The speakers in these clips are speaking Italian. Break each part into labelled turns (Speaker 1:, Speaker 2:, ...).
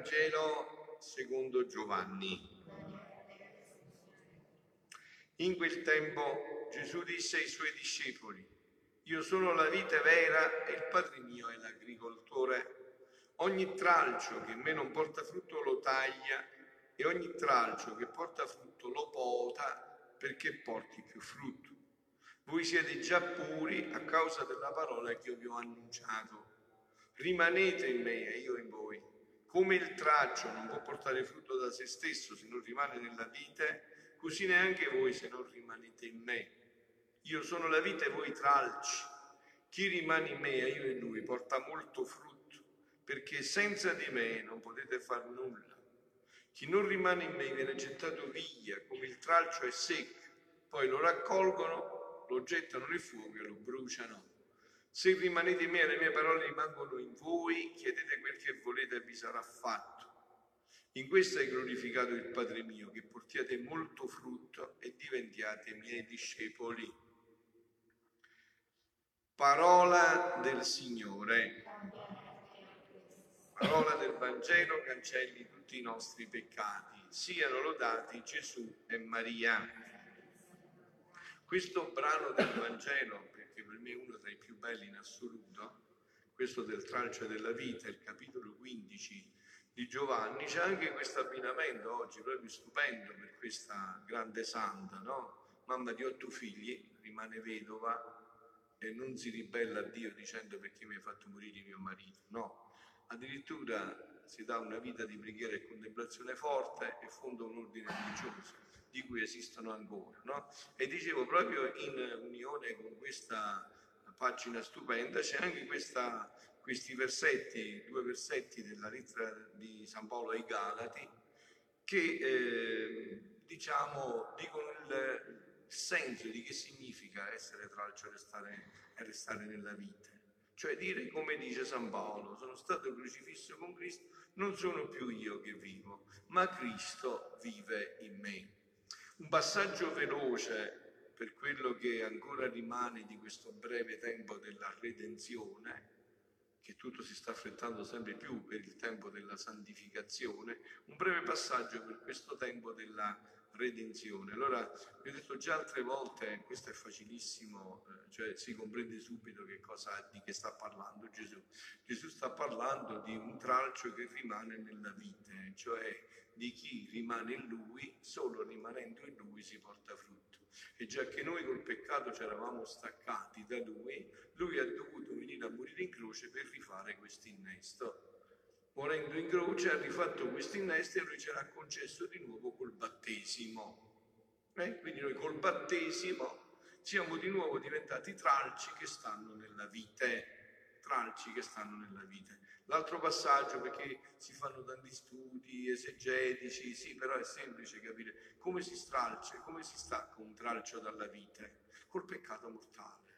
Speaker 1: Vangelo secondo Giovanni. In quel tempo Gesù disse ai suoi discepoli, io sono la vite vera e il Padre mio è l'agricoltore. Ogni tralcio che in me non porta frutto lo taglia e ogni tralcio che porta frutto lo pota perché porti più frutto. Voi siete già puri a causa della parola che io vi ho annunciato. Rimanete in me e io in voi. Come il traccio non può portare frutto da se stesso se non rimane nella vite, così neanche voi se non rimanete in me. Io sono la vite e voi tralci. Chi rimane in me e io in lui porta molto frutto, perché senza di me non potete far nulla. Chi non rimane in me viene gettato via, come il tralcio è secco, poi lo raccolgono lo gettano nel fuoco e lo bruciano. Se rimanete in me e le mie parole rimangono in voi, chiedete quel che volete e vi sarà fatto. In questo è glorificato il Padre mio, che portiate molto frutto e diventiate miei discepoli. Parola del Signore. Parola del Vangelo cancelli tutti i nostri peccati. Siano lodati Gesù e Maria. Questo brano del Vangelo, perché per me è uno tra i più belli in assoluto, questo del tralcio della vita, il capitolo 15 di Giovanni, c'è anche questo abbinamento oggi proprio stupendo per questa grande santa, no? Mamma di otto figli, rimane vedova e non si ribella a Dio dicendo perché mi hai fatto morire mio marito, no. Addirittura si dà una vita di preghiera e contemplazione forte e fonda un ordine religioso di cui esistono ancora. No? E dicevo, proprio in unione con questa pagina stupenda c'è anche questa, questi versetti, due versetti della lettera di San Paolo ai Galati, che eh, diciamo dicono il senso di che significa essere tralcio e restare, e restare nella vita. Cioè dire come dice San Paolo, sono stato crocifisso con Cristo, non sono più io che vivo, ma Cristo vive in me. Passaggio veloce per quello che ancora rimane di questo breve tempo della redenzione, che tutto si sta affrettando sempre più per il tempo della santificazione, un breve passaggio per questo tempo della redenzione. Allora, vi ho detto già altre volte, questo è facilissimo, eh, cioè si comprende subito che cosa, di che sta parlando Gesù. Gesù sta parlando di un tralcio che rimane nella vite, cioè di chi rimane in lui, solo rimanendo in lui si porta frutto. E già che noi col peccato ci eravamo staccati da lui, lui ha dovuto venire a morire in croce per rifare questo innesto. Morendo in croce ha rifatto questo innesto e lui ce l'ha concesso di nuovo col battesimo. Eh? Quindi noi col battesimo siamo di nuovo diventati tralci che stanno nella vite, tralci che stanno nella vite. L'altro passaggio, perché si fanno tanti studi esegetici, sì, però è semplice capire come si stralcia, come si stacca un tralcio dalla vite, col peccato mortale.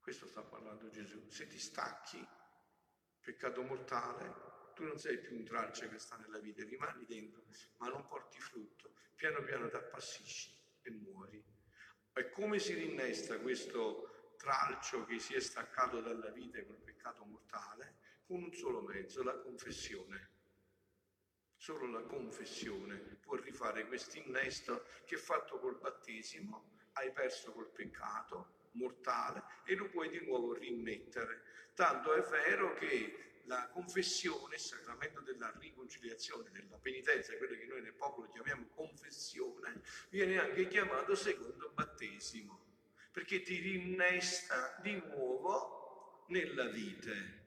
Speaker 1: Questo sta parlando Gesù. Se ti stacchi, peccato mortale, tu non sei più un tralcio che sta nella vita, rimani dentro, ma non porti frutto. Piano piano ti appassisci e muori. E come si rinnesta questo tralcio che si è staccato dalla vita col peccato mortale con un solo mezzo, la confessione. Solo la confessione può rifare questo innesto che fatto col battesimo hai perso col peccato mortale e lo puoi di nuovo rimettere. Tanto è vero che la confessione, il sacramento della riconciliazione, della penitenza, quello che noi nel popolo chiamiamo confessione, viene anche chiamato secondo battesimo, perché ti rinnesta di nuovo nella vite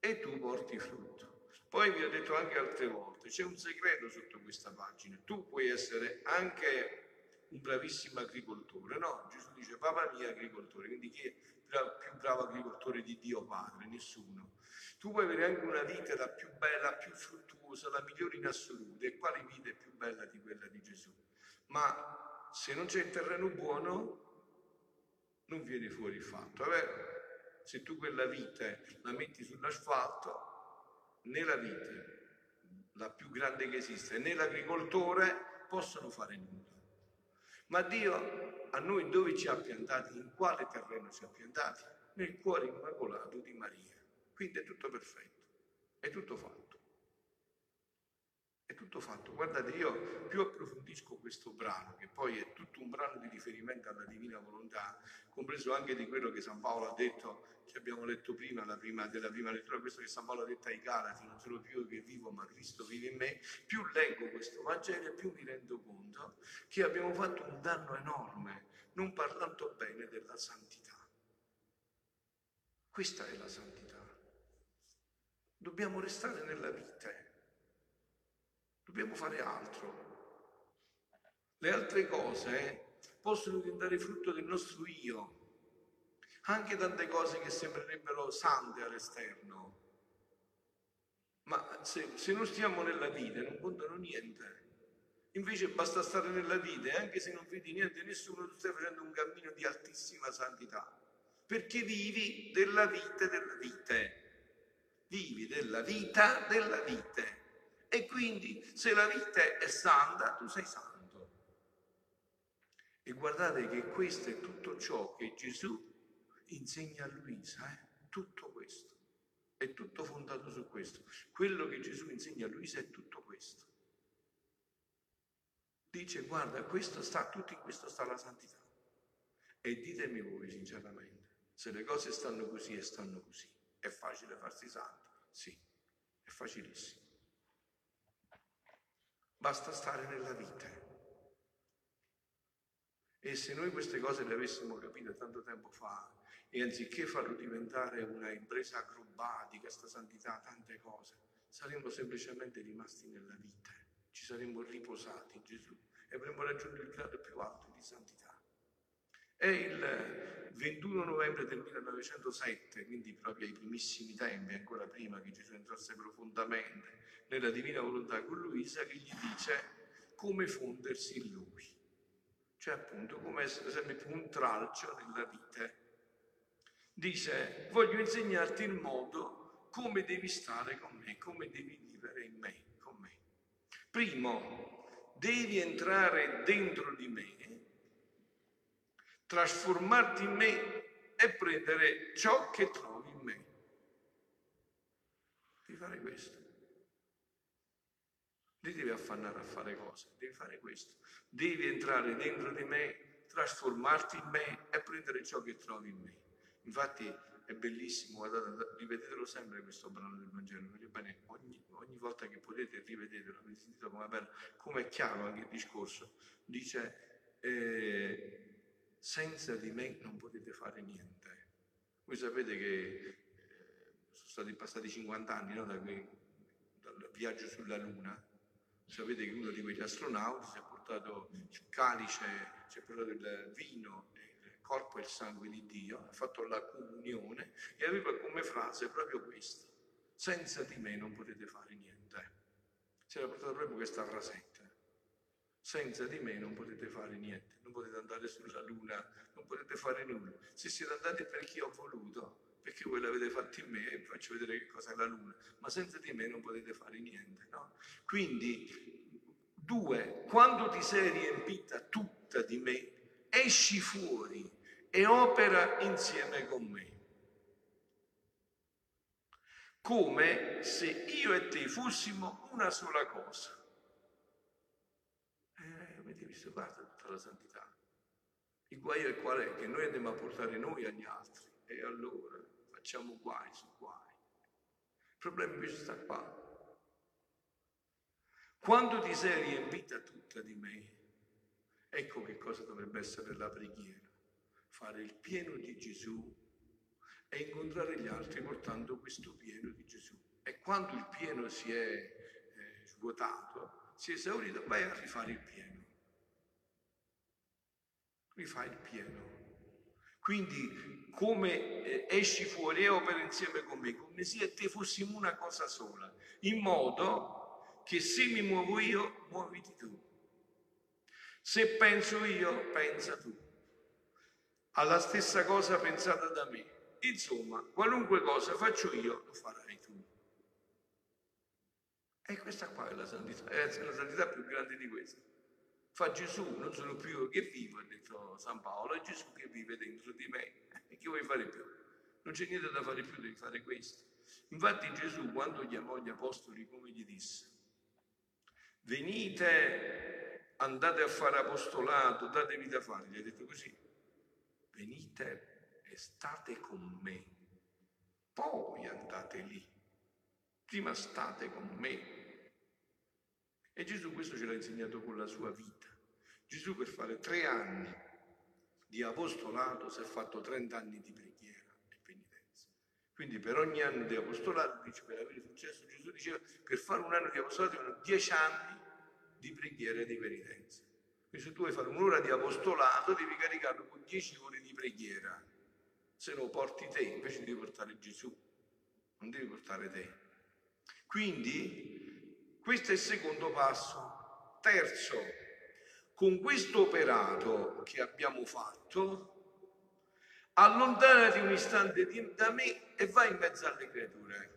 Speaker 1: e tu porti frutto. Poi vi ho detto anche altre volte, c'è un segreto sotto questa pagina. Tu puoi essere anche un bravissimo agricoltore, no? Gesù dice papà mio agricoltore, quindi chi è il più bravo agricoltore di Dio Padre? Nessuno. Tu puoi avere anche una vita la più bella, la più fruttuosa, la migliore in assoluto. E quale vita è più bella di quella di Gesù? Ma se non c'è il terreno buono, non viene fuori il fatto. Vabbè, se tu quella vite la metti sull'asfalto, né la vite, la più grande che esiste, né l'agricoltore possono fare nulla. Ma Dio a noi dove ci ha piantati, in quale terreno ci ha piantati? nel cuore immacolato di Maria. Quindi è tutto perfetto, è tutto fatto. Tutto fatto. Guardate, io più approfondisco questo brano, che poi è tutto un brano di riferimento alla divina volontà, compreso anche di quello che San Paolo ha detto, che abbiamo letto prima, prima della prima lettura, questo che San Paolo ha detto ai Galati, non sono più io che vivo, ma Cristo vive in me, più leggo questo Vangelo più mi rendo conto che abbiamo fatto un danno enorme, non parlando bene della santità. Questa è la santità. Dobbiamo restare nella vita dobbiamo fare altro. Le altre cose possono diventare frutto del nostro io, anche tante cose che sembrerebbero sante all'esterno, ma se, se non stiamo nella vita non contano niente. Invece basta stare nella vita e anche se non vedi niente nessuno, tu stai facendo un cammino di altissima santità, perché vivi della vita della vite. Vivi della vita della vite. E quindi se la vita è santa, tu sei santo. E guardate che questo è tutto ciò che Gesù insegna a Luisa, eh? tutto questo. È tutto fondato su questo. Quello che Gesù insegna a Luisa è tutto questo. Dice, guarda, questo sta, tutto in questo sta la santità. E ditemi voi sinceramente, se le cose stanno così e stanno così, è facile farsi santo? Sì, è facilissimo. Basta stare nella vita. E se noi queste cose le avessimo capite tanto tempo fa, e anziché farlo diventare una impresa acrobatica, questa santità, tante cose, saremmo semplicemente rimasti nella vita, ci saremmo riposati in Gesù e avremmo raggiunto il grado più alto di santità. È il 21 novembre del 1907, quindi proprio ai primissimi tempi, ancora prima che Gesù entrasse profondamente nella divina volontà con Luisa, che gli dice come fondersi in lui. Cioè appunto come essere sempre più un tralcio nella vita. Dice, voglio insegnarti il modo come devi stare con me, come devi vivere in me, con me. Primo, devi entrare dentro di me trasformarti in me e prendere ciò che trovi in me. Devi fare questo. Non devi affannare a fare cose, devi fare questo. Devi entrare dentro di me, trasformarti in me e prendere ciò che trovi in me. Infatti è bellissimo, guardate, rivedetelo sempre questo brano del Vangelo, bene, ogni, ogni, volta che potete rivedetelo, avete sentito come come è chiaro anche il discorso. Dice, eh, senza di me non potete fare niente. Voi sapete che eh, sono stati passati 50 anni no, da que, dal viaggio sulla Luna. Sapete che uno di quegli astronauti si è portato il calice, si è portato il vino, il corpo e il sangue di Dio, ha fatto la comunione e aveva come frase proprio questa. Senza di me non potete fare niente. Si era portato proprio questa frasetta senza di me non potete fare niente, non potete andare sulla luna, non potete fare nulla. Se siete andati perché ho voluto, perché voi l'avete fatto in me e vi faccio vedere che cosa è la luna, ma senza di me non potete fare niente. No? Quindi, due, quando ti sei riempita tutta di me, esci fuori e opera insieme con me. Come se io e te fossimo una sola cosa visto, guarda tutta la santità. Il guaio è qual è? Che noi andiamo a portare noi agli altri e allora facciamo guai su guai. Il problema invece sta qua. Quando ti sei riempita tutta di me, ecco che cosa dovrebbe essere la preghiera. Fare il pieno di Gesù e incontrare gli altri portando questo pieno di Gesù. E quando il pieno si è eh, svuotato, si è esaurito, vai a rifare il pieno rifà il pieno. Quindi come eh, esci fuori e opera insieme con me, come se te fossimo una cosa sola, in modo che se mi muovo io, muoviti tu. Se penso io, pensa tu. Alla stessa cosa pensata da me. Insomma, qualunque cosa faccio io, lo farai tu. E questa qua è la santità, è la santità più grande di questa. Fa Gesù, non sono più io che vivo, ha detto San Paolo, è Gesù che vive dentro di me. E che vuoi fare più? Non c'è niente da fare più, devi fare questo. Infatti Gesù quando chiamò gli apostoli, come gli disse? Venite, andate a fare apostolato, datevi da fare. Gli ha detto così. Venite e state con me. Poi andate lì. Prima state con me. E Gesù questo ce l'ha insegnato con la sua vita. Gesù per fare tre anni di apostolato si è fatto 30 anni di preghiera e penitenza. Quindi per ogni anno di apostolato, dice, per avere successo, Gesù diceva, per fare un anno di apostolato devono 10 anni di preghiera e di penitenza. Quindi se tu vuoi fare un'ora di apostolato devi caricarlo con 10 ore di preghiera. Se lo porti te, invece devi portare Gesù, non devi portare te. Quindi questo è il secondo passo. Terzo, con questo operato che abbiamo fatto, allontanati un istante da me e vai in mezzo alle creature,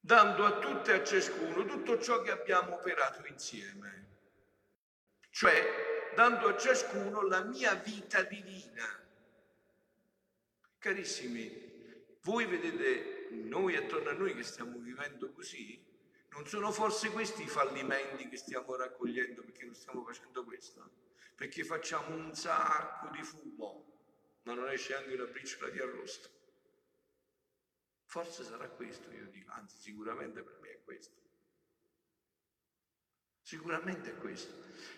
Speaker 1: dando a tutte e a ciascuno tutto ciò che abbiamo operato insieme, cioè dando a ciascuno la mia vita divina. Carissimi, voi vedete noi attorno a noi che stiamo vivendo così? Non sono forse questi i fallimenti che stiamo raccogliendo perché non stiamo facendo questo? Perché facciamo un sacco di fumo, ma non esce anche una briciola di arrosto. Forse sarà questo, io dico, anzi sicuramente per me è questo. Sicuramente è questo.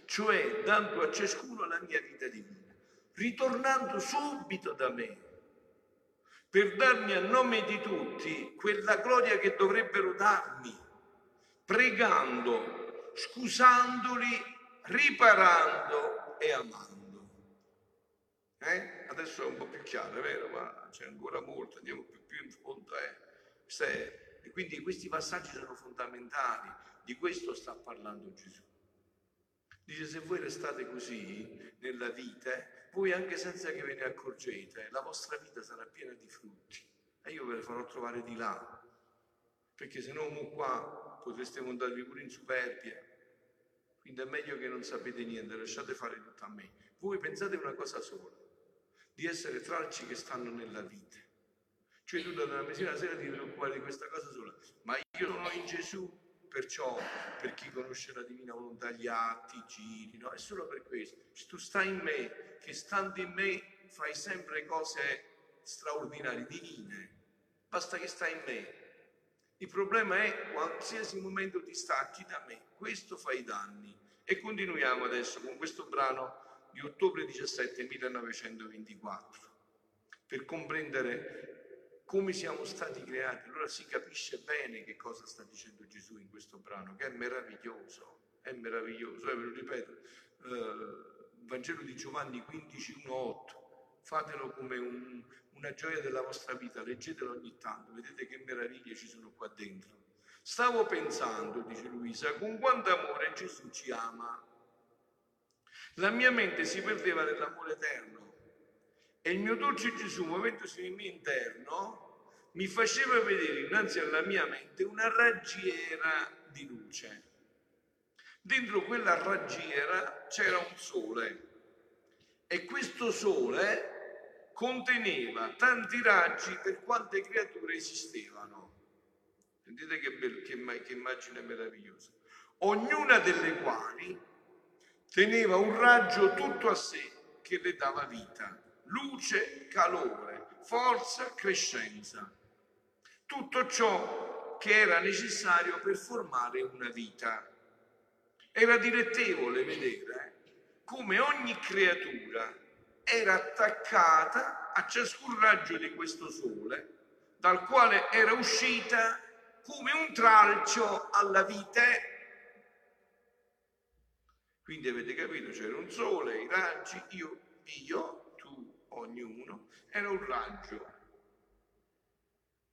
Speaker 1: Cioè dando a ciascuno la mia vita divina, ritornando subito da me, per darmi a nome di tutti quella gloria che dovrebbero darmi pregando, scusandoli, riparando e amando. Eh? Adesso è un po' più chiaro, è vero, ma c'è ancora molto, andiamo più, più in fondo. Eh? E quindi questi passaggi sono fondamentali, di questo sta parlando Gesù. Dice se voi restate così nella vita, voi anche senza che ve ne accorgete, la vostra vita sarà piena di frutti. E io ve le farò trovare di là. Perché se no qua potreste montarvi pure in superbia. Quindi è meglio che non sapete niente, lasciate fare tutto a me. Voi pensate una cosa sola, di essere tralci che stanno nella vita. Cioè tu dalla mattina alla sera ti preoccupare di questa cosa sola, ma io sono in Gesù, perciò per chi conosce la divina volontà, gli atti, i giri, no? È solo per questo. Se tu stai in me, che stando in me fai sempre cose straordinarie, divine. Basta che stai in me, il problema è qualsiasi momento ti stacchi da me, questo fa i danni. E continuiamo adesso con questo brano di ottobre 17 1924 per comprendere come siamo stati creati. Allora si capisce bene che cosa sta dicendo Gesù in questo brano, che è meraviglioso, è meraviglioso. Eh, ve lo ripeto, eh, Vangelo di Giovanni 15, 1, 8, fatelo come un, una gioia della vostra vita, leggetelo ogni tanto, vedete che meraviglie ci sono qua dentro. Stavo pensando, dice Luisa, con quanto amore Gesù ci ama. La mia mente si perdeva nell'amore eterno e il mio dolce Gesù, muovendosi nel mio interno, mi faceva vedere innanzi alla mia mente una raggiera di luce. Dentro quella raggiera c'era un sole e questo sole conteneva tanti raggi per quante creature esistevano. Sentite che, be- che, che immagine meravigliosa. Ognuna delle quali teneva un raggio tutto a sé che le dava vita, luce, calore, forza, crescenza. Tutto ciò che era necessario per formare una vita. Era dilettevole vedere come ogni creatura era attaccata a ciascun raggio di questo sole, dal quale era uscita come un tralcio alla vite. Quindi avete capito, c'era un sole, i raggi, io, io, ognuno, era un raggio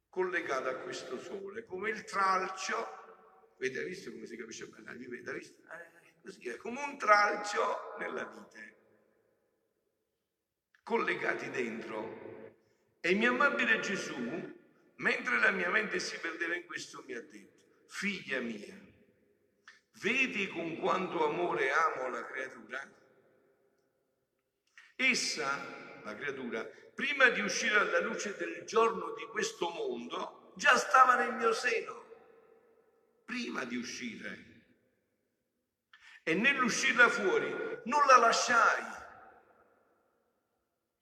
Speaker 1: collegato a questo sole, come il tralcio, avete visto come si capisce bene, avete visto? Eh, così è, come un tralcio nella vite collegati dentro. E il mio amabile Gesù, mentre la mia mente si perdeva in questo, mi ha detto, figlia mia, vedi con quanto amore amo la creatura? Essa, la creatura, prima di uscire alla luce del giorno di questo mondo, già stava nel mio seno, prima di uscire. E nell'uscirla fuori non la lasciai.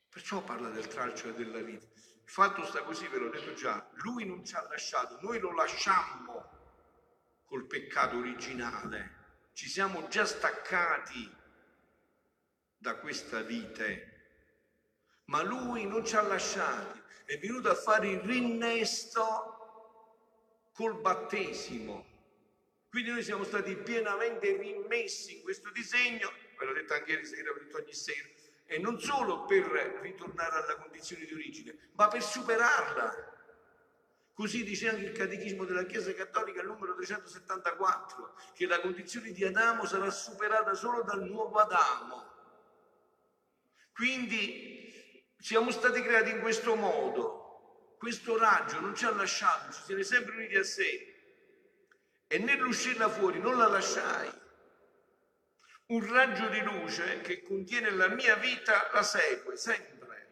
Speaker 1: Perciò parla del tralcio e della vita. Il fatto sta così, ve l'ho detto già, lui non ci ha lasciato, noi lo lasciammo col peccato originale. Ci siamo già staccati da questa vite, ma lui non ci ha lasciati, è venuto a fare il rinnesto col battesimo. Quindi noi siamo stati pienamente rimessi in questo disegno, ve l'ho detto anche ieri sera, ve l'ho detto ogni sera, e non solo per ritornare alla condizione di origine, ma per superarla. Così dice anche il Catechismo della Chiesa Cattolica, numero 374, che la condizione di Adamo sarà superata solo dal nuovo Adamo. Quindi siamo stati creati in questo modo, questo raggio non ci ha lasciato, ci siamo sempre uniti a sé. E nell'uscirla fuori non la lasciai un raggio di luce che contiene la mia vita la segue sempre.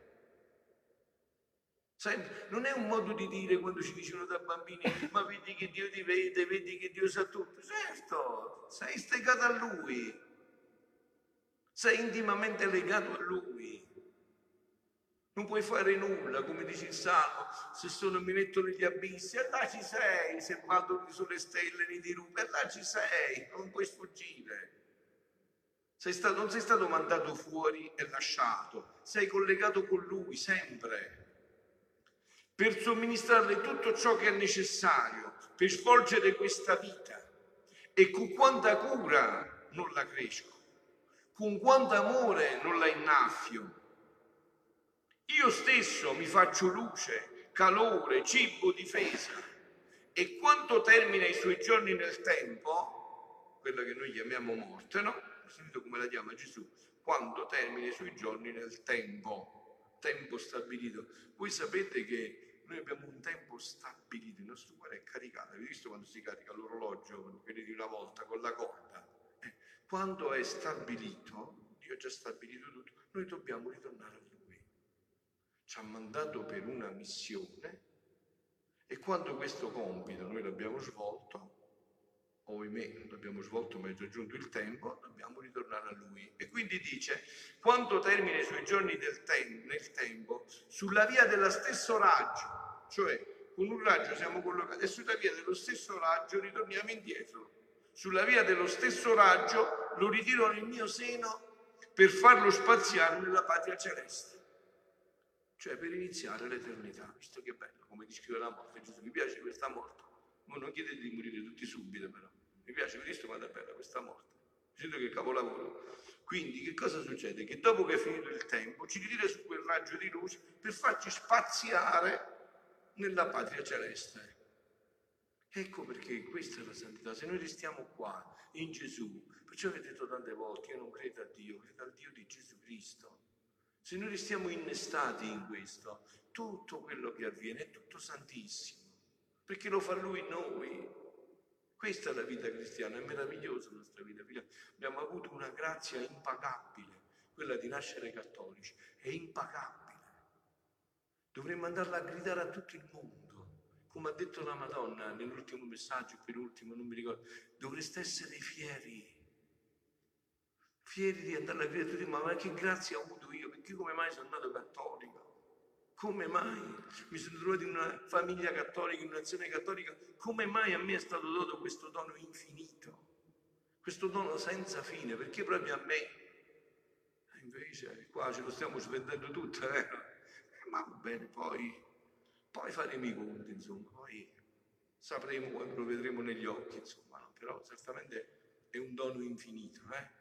Speaker 1: sempre. Non è un modo di dire quando ci dicono da bambini, ma vedi che Dio ti vede, vedi che Dio sa tutto. Certo, sei stegato a Lui, sei intimamente legato a Lui. Non puoi fare nulla, come dice il Salmo, se sono, mi metto negli abissi, e là ci sei, se vado sulle stelle nei dirupi, e là ci sei, non puoi sfuggire. Sei stato, non sei stato mandato fuori e lasciato, sei collegato con Lui sempre per somministrarle tutto ciò che è necessario per svolgere questa vita. E con quanta cura non la cresco, con quanto amore non la innaffio. Io stesso mi faccio luce, calore, cibo, difesa. E quanto termina i suoi giorni nel tempo, quella che noi chiamiamo morte, no? sentito come la chiama Gesù, quando termina i suoi giorni nel tempo, tempo stabilito. Voi sapete che noi abbiamo un tempo stabilito, il nostro cuore è caricato, avete visto quando si carica l'orologio, quelli di una volta con la corda? Eh, quando è stabilito, Dio ha già stabilito tutto, noi dobbiamo ritornare a Lui. Ci ha mandato per una missione e quando questo compito noi l'abbiamo svolto, ohimè, l'abbiamo svolto ma è già giunto il tempo, dobbiamo ritornare a Lui. E quindi dice, quando termina i suoi giorni tem- nel tempo, sulla via dello stesso raggio, cioè con un raggio siamo collocati e sulla via dello stesso raggio ritorniamo indietro. Sulla via dello stesso raggio lo ritiro nel mio seno per farlo spaziare nella patria celeste. Cioè per iniziare l'eternità. Visto che bello, come descrive la morte. Gesù mi piace questa morte. Ma non chiedete di morire tutti subito però. Mi piace Cristo quando è bella questa morte. Sento che capolavoro. Quindi che cosa succede? Che dopo che è finito il tempo ci ritira su quel raggio di luce per farci spaziare nella patria celeste. Ecco perché questa è la santità. Se noi restiamo qua, in Gesù, perciò avete detto tante volte, io non credo a Dio, credo al Dio di Gesù Cristo. Se noi restiamo innestati in questo, tutto quello che avviene è tutto santissimo, perché lo fa Lui in noi. Questa è la vita cristiana, è meravigliosa la nostra vita. Abbiamo avuto una grazia impagabile, quella di nascere cattolici, è impagabile. Dovremmo andarla a gridare a tutto il mondo. Come ha detto la Madonna nell'ultimo messaggio, penultimo, non mi ricordo, dovreste essere fieri. Fieri di andare a gridare a tutti, ma che grazia ho avuto io, perché come mai sono nato cattolico? Come mai mi sono trovato in una famiglia cattolica, in una nazione cattolica? Come mai a me è stato dato questo dono infinito? Questo dono senza fine? Perché proprio a me? E invece qua ce lo stiamo spendendo tutto, eh? Ma va bene, poi, poi faremo i conti, insomma, poi sapremo quando lo vedremo negli occhi, insomma, però certamente è un dono infinito, eh?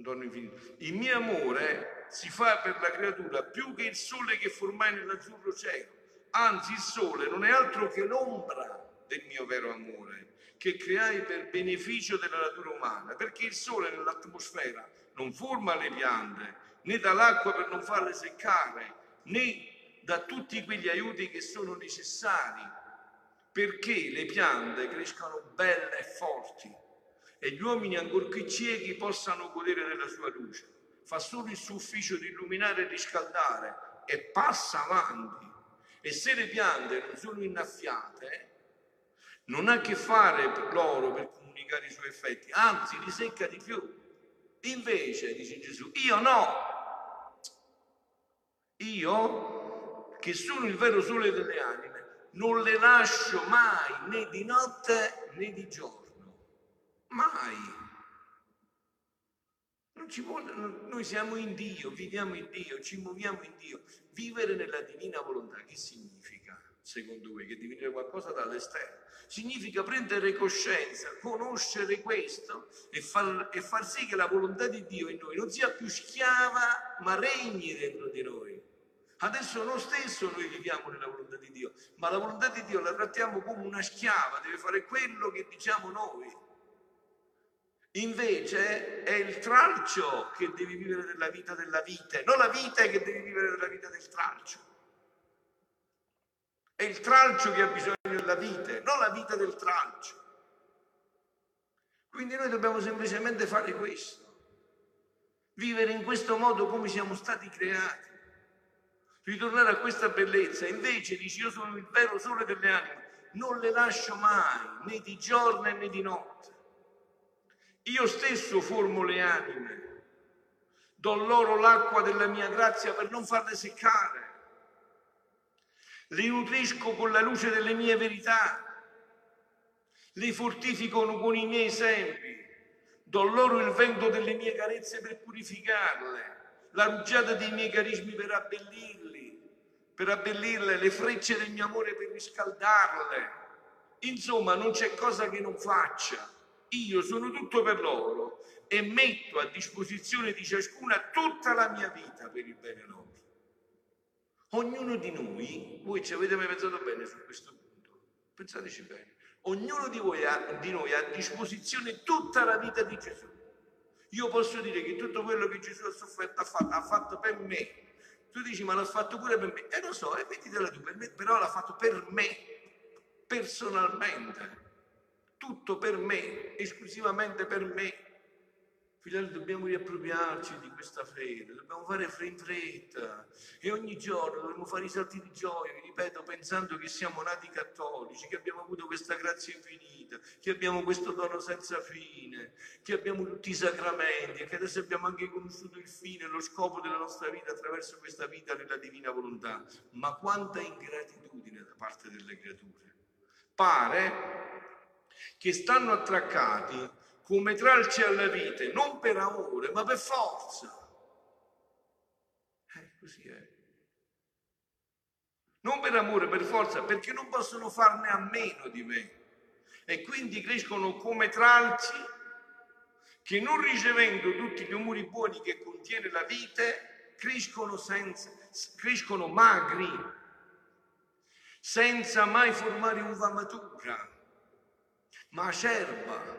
Speaker 1: Dono infinito. Il mio amore si fa per la creatura più che il sole che formai nell'azzurro cielo. Anzi, il sole non è altro che l'ombra del mio vero amore, che creai per beneficio della natura umana, perché il sole nell'atmosfera non forma le piante, né dà l'acqua per non farle seccare, né dà tutti quegli aiuti che sono necessari perché le piante crescano belle e forti e gli uomini, ancorché ciechi, possano godere della sua luce. fa solo il suo ufficio di illuminare e riscaldare e passa avanti. E se le piante non sono innaffiate, non ha a che fare loro per comunicare i suoi effetti, anzi li secca di più. Invece, dice Gesù, io no. Io, che sono il vero sole delle anime, non le lascio mai né di notte né di giorno. Mai. Vuole, noi siamo in Dio, viviamo in Dio, ci muoviamo in Dio. Vivere nella divina volontà, che significa, secondo voi, che divenire qualcosa dall'esterno? significa prendere coscienza, conoscere questo e far, e far sì che la volontà di Dio in noi non sia più schiava, ma regni dentro di noi. Adesso noi stesso noi viviamo nella volontà di Dio, ma la volontà di Dio la trattiamo come una schiava, deve fare quello che diciamo noi. Invece è il tralcio che deve vivere nella vita della vite, non la vite che deve vivere nella vita del tralcio. È il tralcio che ha bisogno della vite, non la vita del tralcio. Quindi noi dobbiamo semplicemente fare questo, vivere in questo modo come siamo stati creati, ritornare a questa bellezza. Invece dici io sono il vero sole delle anime, non le lascio mai, né di giorno né di notte. Io stesso formo le anime, do loro l'acqua della mia grazia per non farle seccare li nutrisco con la luce delle mie verità, li fortifico con i miei esempi, do loro il vento delle mie carezze per purificarle, la rugiada dei miei carismi per abbellirli, per abbellirle, le frecce del mio amore per riscaldarle. Insomma, non c'è cosa che non faccia. Io sono tutto per loro e metto a disposizione di ciascuna tutta la mia vita per il bene loro. Ognuno di noi, voi ci avete mai pensato bene su questo punto? Pensateci bene. Ognuno di, voi ha, di noi ha a disposizione tutta la vita di Gesù. Io posso dire che tutto quello che Gesù ha sofferto ha fatto, ha fatto per me. Tu dici, ma l'ha fatto pure per me. Eh lo so, e mettitela tu per me, però l'ha fatto per me, personalmente. Tutto per me, esclusivamente per me. Figlioli, dobbiamo riappropriarci di questa fede, dobbiamo fare in fretta e ogni giorno dobbiamo fare i salti di gioia, ripeto, pensando che siamo nati cattolici, che abbiamo avuto questa grazia infinita, che abbiamo questo dono senza fine, che abbiamo tutti i sacramenti e che adesso abbiamo anche conosciuto il fine, lo scopo della nostra vita attraverso questa vita nella divina volontà. Ma quanta ingratitudine da parte delle creature. Pare che stanno attraccati come tralci alla vite, non per amore, ma per forza. Eh, così è. Non per amore, per forza, perché non possono farne a meno di me. E quindi crescono come tralci che non ricevendo tutti gli umori buoni che contiene la vite, crescono, senza, crescono magri, senza mai formare uva matura, ma acerba,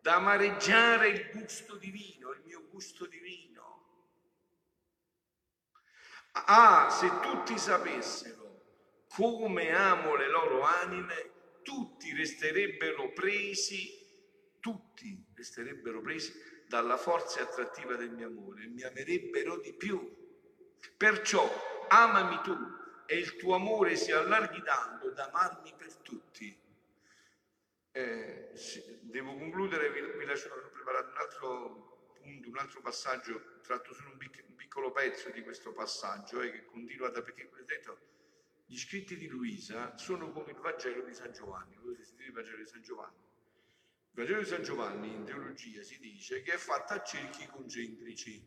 Speaker 1: da amareggiare il gusto divino, il mio gusto divino. Ah, se tutti sapessero come amo le loro anime, tutti resterebbero presi, tutti resterebbero presi dalla forza attrattiva del mio amore mi amerebbero di più. Perciò amami tu e il tuo amore si allarghi tanto da amarmi per tutti. Eh, devo concludere, vi, vi lascio preparato un altro punto, un altro passaggio tratto solo un, pic, un piccolo pezzo di questo passaggio eh, che continua da perché detto, gli scritti di Luisa sono come il Vangelo di San Giovanni. Voi sentite il Vangelo di San Giovanni? Il Vangelo di San Giovanni in teologia si dice che è fatta a cerchi concentrici.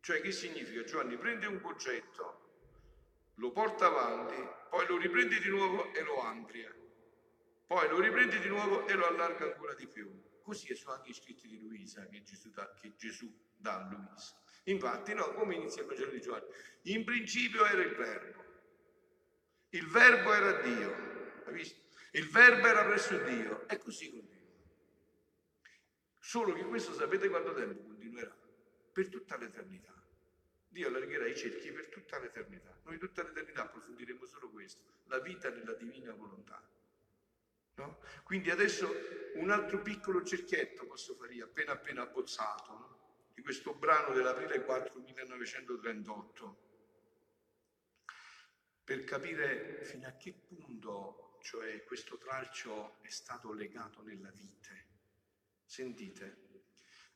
Speaker 1: Cioè che significa? Giovanni prende un concetto, lo porta avanti, poi lo riprende di nuovo e lo amplia poi lo riprende di nuovo e lo allarga ancora di più. Così sono anche i scritti di Luisa che Gesù dà, che Gesù dà a Luisa. Infatti, no, come inizia il Vangelo di Giovanni? In principio era il Verbo. Il Verbo era Dio. Hai visto? Il Verbo era presso Dio. E così continua. Solo che questo sapete quanto tempo continuerà? Per tutta l'eternità. Dio allargherà i cerchi per tutta l'eternità. Noi tutta l'eternità approfondiremo solo questo, la vita nella divina volontà. No? Quindi adesso un altro piccolo cerchietto posso fare io, appena appena abbozzato, no? di questo brano dell'aprile 4 1938 per capire fino a che punto, cioè questo tralcio è stato legato nella vite. Sentite,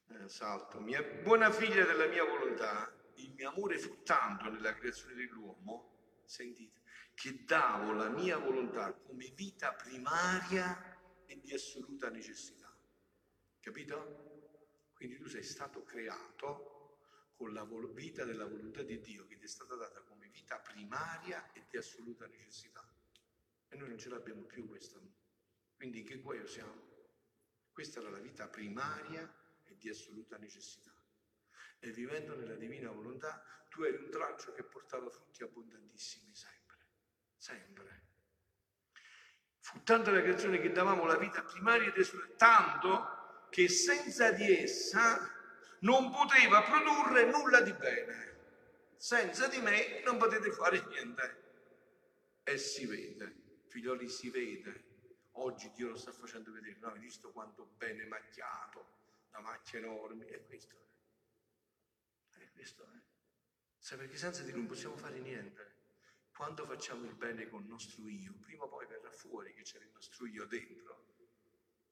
Speaker 1: eh, salto, mia buona figlia della mia volontà, il mio amore fu tanto nella creazione dell'uomo, sentite, che davo la mia volontà come vita primaria e di assoluta necessità. Capito? Quindi tu sei stato creato con la vita della volontà di Dio che ti è stata data come vita primaria e di assoluta necessità. E noi non ce l'abbiamo più questa. Quindi in che guaio siamo? Questa era la vita primaria e di assoluta necessità. E vivendo nella divina volontà, tu eri un traccio che portava frutti abbondantissimi sempre, sempre. Fu tanta la creazione che davamo la vita primaria ed assoluta, tanto che senza di essa non poteva produrre nulla di bene. Senza di me non potete fare niente. E si vede, figlioli, si vede. Oggi Dio lo sta facendo vedere. No, hai visto quanto bene macchiato, una macchia enorme. E questo è. E questo è. Sai perché senza di lui non possiamo fare niente. Quando facciamo il bene con il nostro io, prima o poi verrà fuori che c'è il nostro io dentro.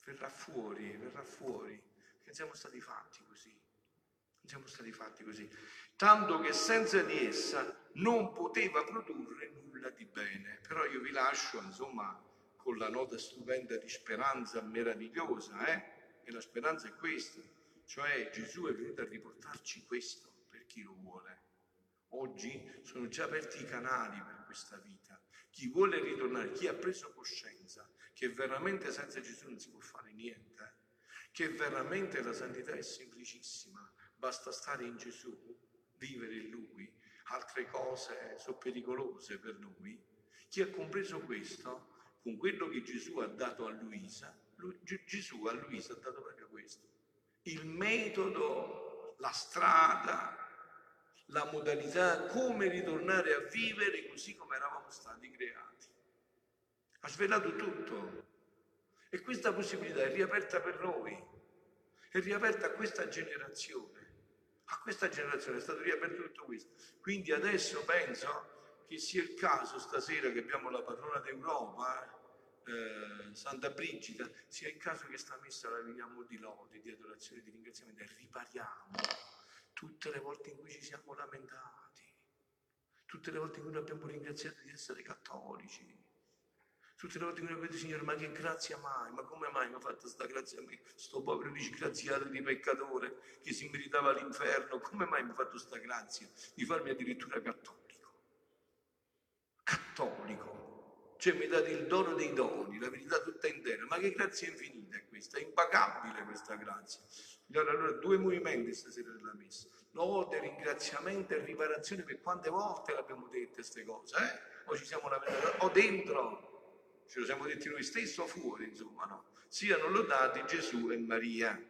Speaker 1: Verrà fuori, verrà fuori. Perché siamo stati fatti così. Non siamo stati fatti così. Tanto che senza di essa non poteva produrre nulla di bene. Però io vi lascio, insomma, con la nota stupenda di speranza meravigliosa, eh? E la speranza è questa, cioè Gesù è venuto a riportarci questo per chi lo vuole. Oggi sono già aperti i canali per questa vita. Chi vuole ritornare, chi ha preso coscienza che veramente senza Gesù non si può fare niente, che veramente la santità è semplicissima, basta stare in Gesù, vivere in Lui, altre cose sono pericolose per noi. Chi ha compreso questo, con quello che Gesù ha dato a Luisa, Gesù a Luisa ha dato proprio questo. Il metodo, la strada, la modalità, come ritornare a vivere così come eravamo stati creati. Ha svelato tutto. E questa possibilità è riaperta per noi, è riaperta a questa generazione. A questa generazione è stato riaperto tutto questo. Quindi adesso penso che sia il caso stasera che abbiamo la padrona d'Europa, eh, Santa Brigida, sia il caso che sta messa la veniamo di lode, di adorazione, di ringraziamento e ripariamo tutte le volte in cui ci siamo lamentati, tutte le volte in cui noi abbiamo ringraziato di essere cattolici, Tutte le volte che noi vedo, Signore, ma che grazia mai? Ma come mai mi ha fatto questa grazia a me? Sto povero disgraziato di peccatore che si meritava l'inferno. Come mai mi ha fatto questa grazia di farmi addirittura cattolico? Cattolico. Cioè mi date il dono dei doni, la verità tutta intera. Ma che grazia infinita è questa? È impagabile questa grazia. Allora, allora due movimenti stasera della messa. Lode, ringraziamento e riparazione per quante volte l'abbiamo dette queste cose, eh? O ci siamo lamentati, o dentro ce lo siamo detti noi stessi o fuori, insomma, no? Siano lodati Gesù e Maria.